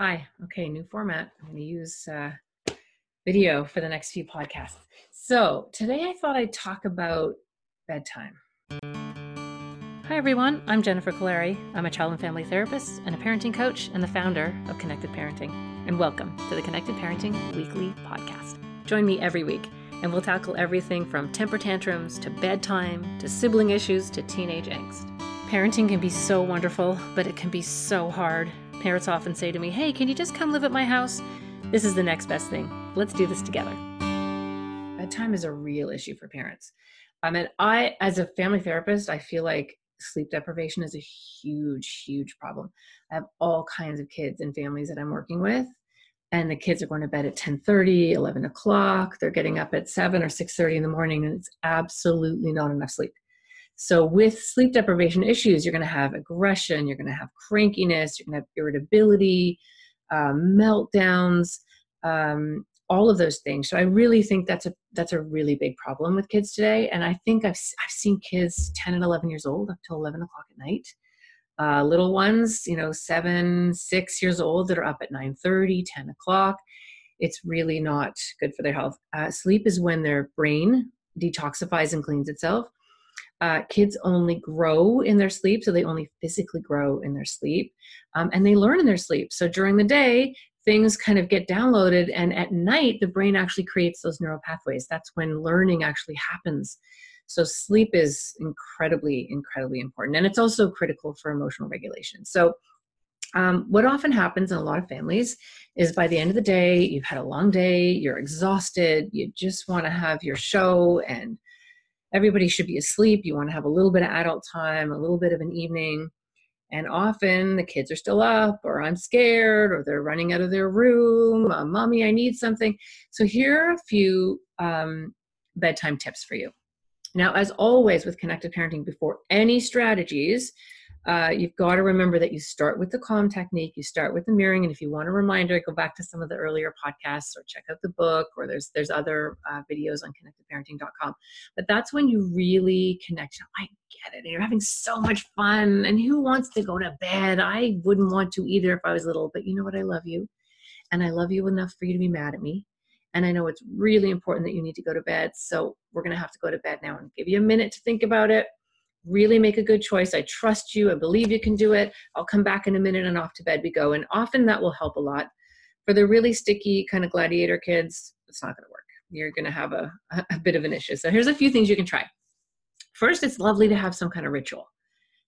Hi. Okay, new format. I'm going to use uh, video for the next few podcasts. So today I thought I'd talk about bedtime. Hi, everyone. I'm Jennifer Kolari. I'm a child and family therapist and a parenting coach and the founder of Connected Parenting. And welcome to the Connected Parenting Weekly Podcast. Join me every week, and we'll tackle everything from temper tantrums to bedtime to sibling issues to teenage angst. Parenting can be so wonderful, but it can be so hard Parents often say to me, Hey, can you just come live at my house? This is the next best thing. Let's do this together. Bedtime is a real issue for parents. I mean, I, as a family therapist, I feel like sleep deprivation is a huge, huge problem. I have all kinds of kids and families that I'm working with, and the kids are going to bed at 10 30, 11 o'clock. They're getting up at 7 or 6 30 in the morning, and it's absolutely not enough sleep. So, with sleep deprivation issues, you're going to have aggression, you're going to have crankiness, you're going to have irritability, um, meltdowns, um, all of those things. So, I really think that's a that's a really big problem with kids today. And I think I've I've seen kids 10 and 11 years old up till 11 o'clock at night. Uh, little ones, you know, seven, six years old that are up at 9 30, 10 o'clock. It's really not good for their health. Uh, sleep is when their brain detoxifies and cleans itself uh, kids only grow in their sleep, so they only physically grow in their sleep, um, and they learn in their sleep. So during the day, things kind of get downloaded, and at night, the brain actually creates those neural pathways. That's when learning actually happens. So sleep is incredibly, incredibly important, and it's also critical for emotional regulation. So um, what often happens in a lot of families is by the end of the day, you've had a long day, you're exhausted, you just want to have your show and everybody should be asleep. You want to have a little bit of adult time, a little bit of an evening. And often the kids are still up, or I'm scared, or they're running out of their room. Uh, Mommy, I need something. So, here are a few um, bedtime tips for you. Now, as always with connected parenting, before any strategies, uh, you've got to remember that you start with the calm technique, you start with the mirroring, and if you want a reminder, go back to some of the earlier podcasts or check out the book, or there's there's other uh, videos on connectedparenting.com. But that's when you really connect. I get it, and you're having so much fun. And who wants to go to bed? I wouldn't want to either if I was little. But you know what? I love you, and I love you enough for you to be mad at me. And I know it's really important that you need to go to bed. So we're going to have to go to bed now and give you a minute to think about it really make a good choice. I trust you. I believe you can do it. I'll come back in a minute and off to bed we go. And often that will help a lot. For the really sticky kind of gladiator kids, it's not going to work. You're going to have a, a bit of an issue. So here's a few things you can try. First, it's lovely to have some kind of ritual.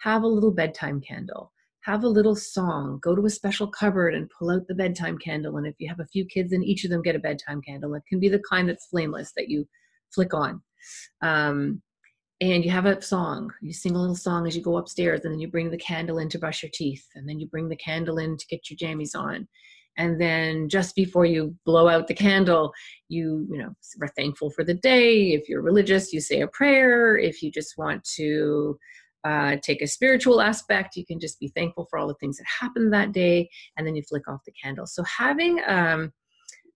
Have a little bedtime candle. Have a little song. Go to a special cupboard and pull out the bedtime candle. And if you have a few kids, then each of them get a bedtime candle. It can be the kind that's flameless that you flick on. Um, and you have a song you sing a little song as you go upstairs and then you bring the candle in to brush your teeth and then you bring the candle in to get your jammies on. And then just before you blow out the candle you you know are thankful for the day. If you're religious you say a prayer. If you just want to uh, take a spiritual aspect you can just be thankful for all the things that happened that day and then you flick off the candle. So having um,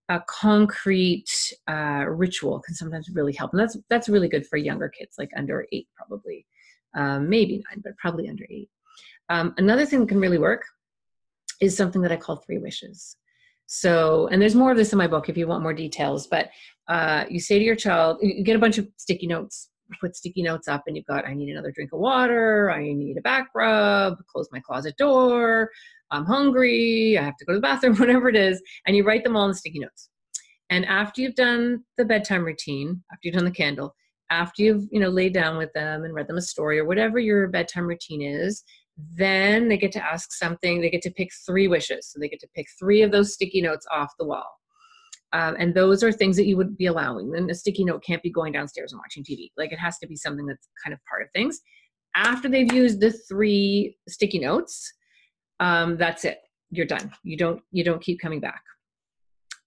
a concrete uh, ritual can sometimes really help, and that's that's really good for younger kids, like under eight, probably, um, maybe nine, but probably under eight. Um, another thing that can really work is something that I call three wishes. So, and there's more of this in my book if you want more details. But uh, you say to your child, you get a bunch of sticky notes, put sticky notes up, and you've got, I need another drink of water, I need a back rub, close my closet door, I'm hungry, I have to go to the bathroom, whatever it is, and you write them all in sticky notes. And after you've done the bedtime routine, after you've done the candle, after you've you know laid down with them and read them a story or whatever your bedtime routine is, then they get to ask something. They get to pick three wishes. So they get to pick three of those sticky notes off the wall. Um, and those are things that you would be allowing. And a sticky note can't be going downstairs and watching TV. Like it has to be something that's kind of part of things. After they've used the three sticky notes, um, that's it. You're done. You don't you don't keep coming back.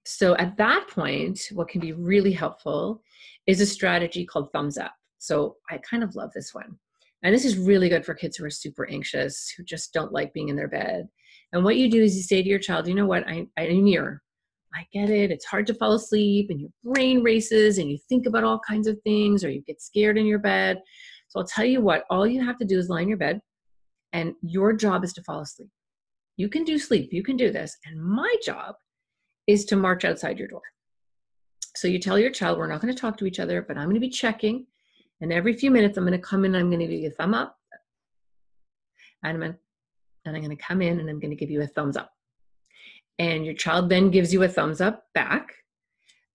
So at that point what can be really helpful is a strategy called thumbs up. So i kind of love this one. And this is really good for kids who are super anxious who just don't like being in their bed. And what you do is you say to your child you know what? I i mirror I get it. It's hard to fall asleep and your brain races and you think about all kinds of things or you get scared in your bed. So I'll tell you what, all you have to do is lie in your bed and your job is to fall asleep. You can do sleep, you can do this. And my job is to march outside your door. So you tell your child, we're not going to talk to each other, but I'm going to be checking. And every few minutes, I'm going to come in, I'm going to give you a thumb up. And I'm and I'm going to come in and I'm going to give you a thumbs up. And your child then gives you a thumbs up back.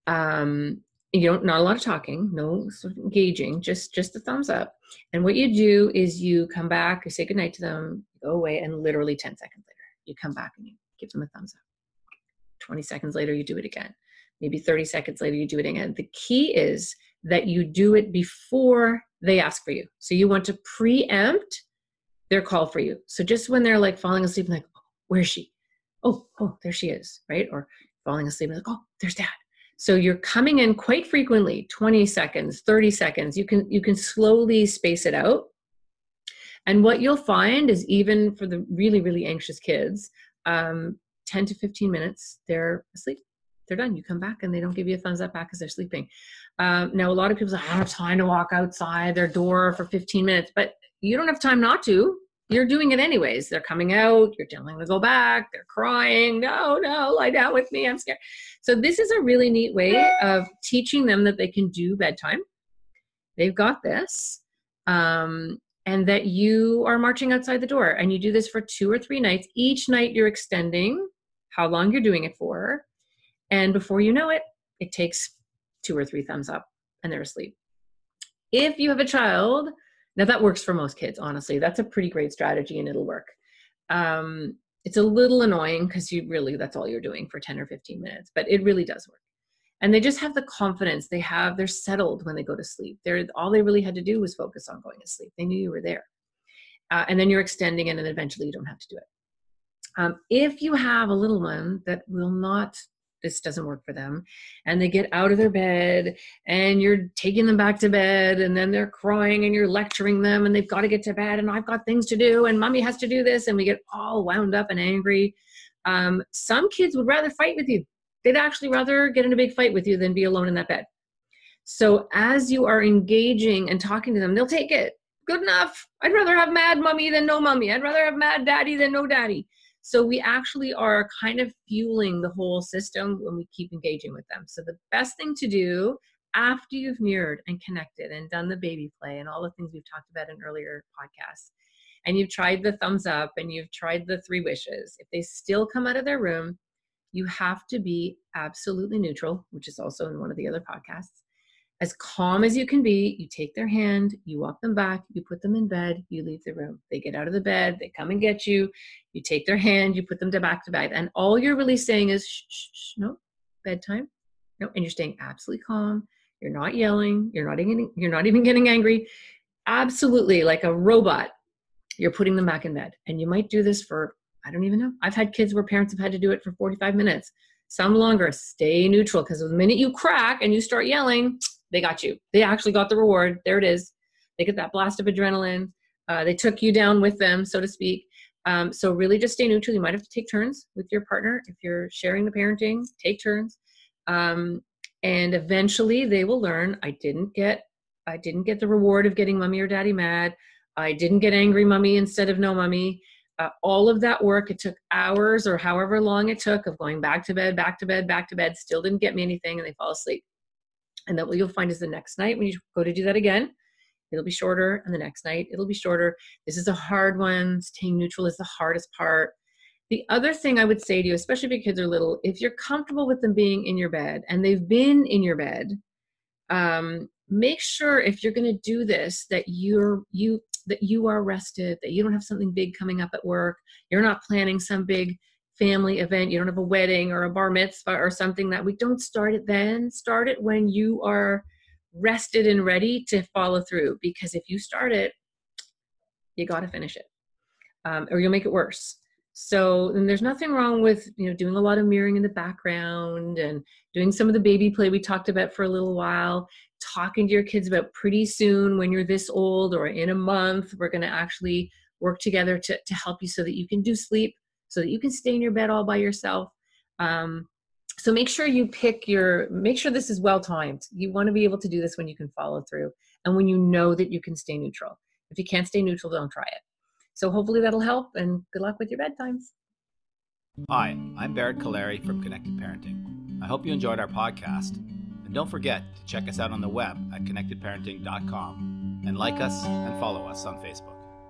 Um, you don't not a lot of talking no sort of engaging just just a thumbs up and what you do is you come back you say goodnight to them go away and literally 10 seconds later you come back and you give them a thumbs up. 20 seconds later you do it again. Maybe 30 seconds later you do it again. The key is that you do it before they ask for you. So you want to preempt their call for you. So just when they're like falling asleep like oh, where's she? Oh oh there she is right? Or falling asleep like oh there's dad. So you're coming in quite frequently 20 seconds 30 seconds. You can you can slowly space it out and what you'll find is even for the really really anxious kids um, 10 to 15 minutes they're asleep they're done you come back and they don't give you a thumbs up back because they're sleeping um, now a lot of people say i don't have time to walk outside their door for 15 minutes but you don't have time not to you're doing it anyways. They're coming out, you're telling them to go back, they're crying, no, no, lie down with me, I'm scared. So, this is a really neat way of teaching them that they can do bedtime. They've got this. Um, and that you are marching outside the door. And you do this for two or three nights. Each night you're extending how long you're doing it for. And before you know it, it takes two or three thumbs up and they're asleep. If you have a child now that works for most kids, honestly. That's a pretty great strategy and it'll work. Um, it's a little annoying because you really that's all you're doing for 10 or 15 minutes, but it really does work. And they just have the confidence. They have they're settled when they go to sleep. They're all they really had to do was focus on going to sleep. They knew you were there. Uh, and then you're extending it, and then eventually you don't have to do it. Um, if you have a little one that will not this doesn't work for them and they get out of their bed and you're taking them back to bed and then they're crying and you're lecturing them and they've got to get to bed and i've got things to do and mommy has to do this and we get all wound up and angry um, some kids would rather fight with you they'd actually rather get in a big fight with you than be alone in that bed. So as you are engaging and talking to them they'll take it. Good enough. I'd rather have mad mummy than no mummy. I'd rather have mad daddy than no daddy. So we actually are kind of fueling the whole system when we keep engaging with them. So the best thing to do after you've mirrored and connected and done the baby play and all the things we've talked about in earlier podcasts, and you've tried the thumbs up and you've tried the three wishes, if they still come out of their room, you have to be absolutely neutral, which is also in one of the other podcasts as calm as you can be. You take their hand, you walk them back, you put them in bed, you leave the room. They get out of the bed, they come and get you, you take their hand, you put them to back to bed. And all you're really saying is, shh, shh, shh no, bedtime. No, and you're staying absolutely calm. You're not yelling. You're not even, you're not even getting angry. Absolutely like a robot. You're putting them back in bed. And you might do this for, I don't even know. I've had kids where parents have had to do it for 45 minutes some longer. Stay neutral because the minute you crack and you start yelling, they got you. They actually got the reward. There it is. They get that blast of adrenaline. Uh, they took you down with them, so to speak. Um, so really, just stay neutral. You might have to take turns with your partner if you're sharing the parenting. Take turns, um, and eventually they will learn. I didn't get, I didn't get the reward of getting mommy or daddy mad. I didn't get angry mummy instead of no mummy. Uh, all of that work, it took hours or however long it took of going back to bed, back to bed, back to bed, still didn't get me anything, and they fall asleep. And then what you'll find is the next night when you go to do that again, it'll be shorter, and the next night it'll be shorter. This is a hard one. Staying neutral is the hardest part. The other thing I would say to you, especially if your kids are little, if you're comfortable with them being in your bed and they've been in your bed, um, make sure if you're going to do this that you're you that you are rested, that you don't have something big coming up at work, you're not planning some big family event, you don't have a wedding or a bar mitzvah or something that we don't start it then. Start it when you are rested and ready to follow through. Because if you start it, you got to finish it, um, or you'll make it worse. So, and there's nothing wrong with you know doing a lot of mirroring in the background and doing some of the baby play we talked about for a little while. Talking to your kids about pretty soon when you're this old or in a month, we're going to actually work together to, to help you so that you can do sleep so that you can stay in your bed all by yourself. Um, so make sure you pick your, make sure this is well timed. You want to be able to do this when you can follow through and when you know that you can stay neutral. If you can't stay neutral, don't try it. So hopefully that'll help and good luck with your bedtimes. Hi, I'm Barrett Kaleri from Connected Parenting. I hope you enjoyed our podcast. And don't forget to check us out on the web at connectedparenting.com and like us and follow us on Facebook.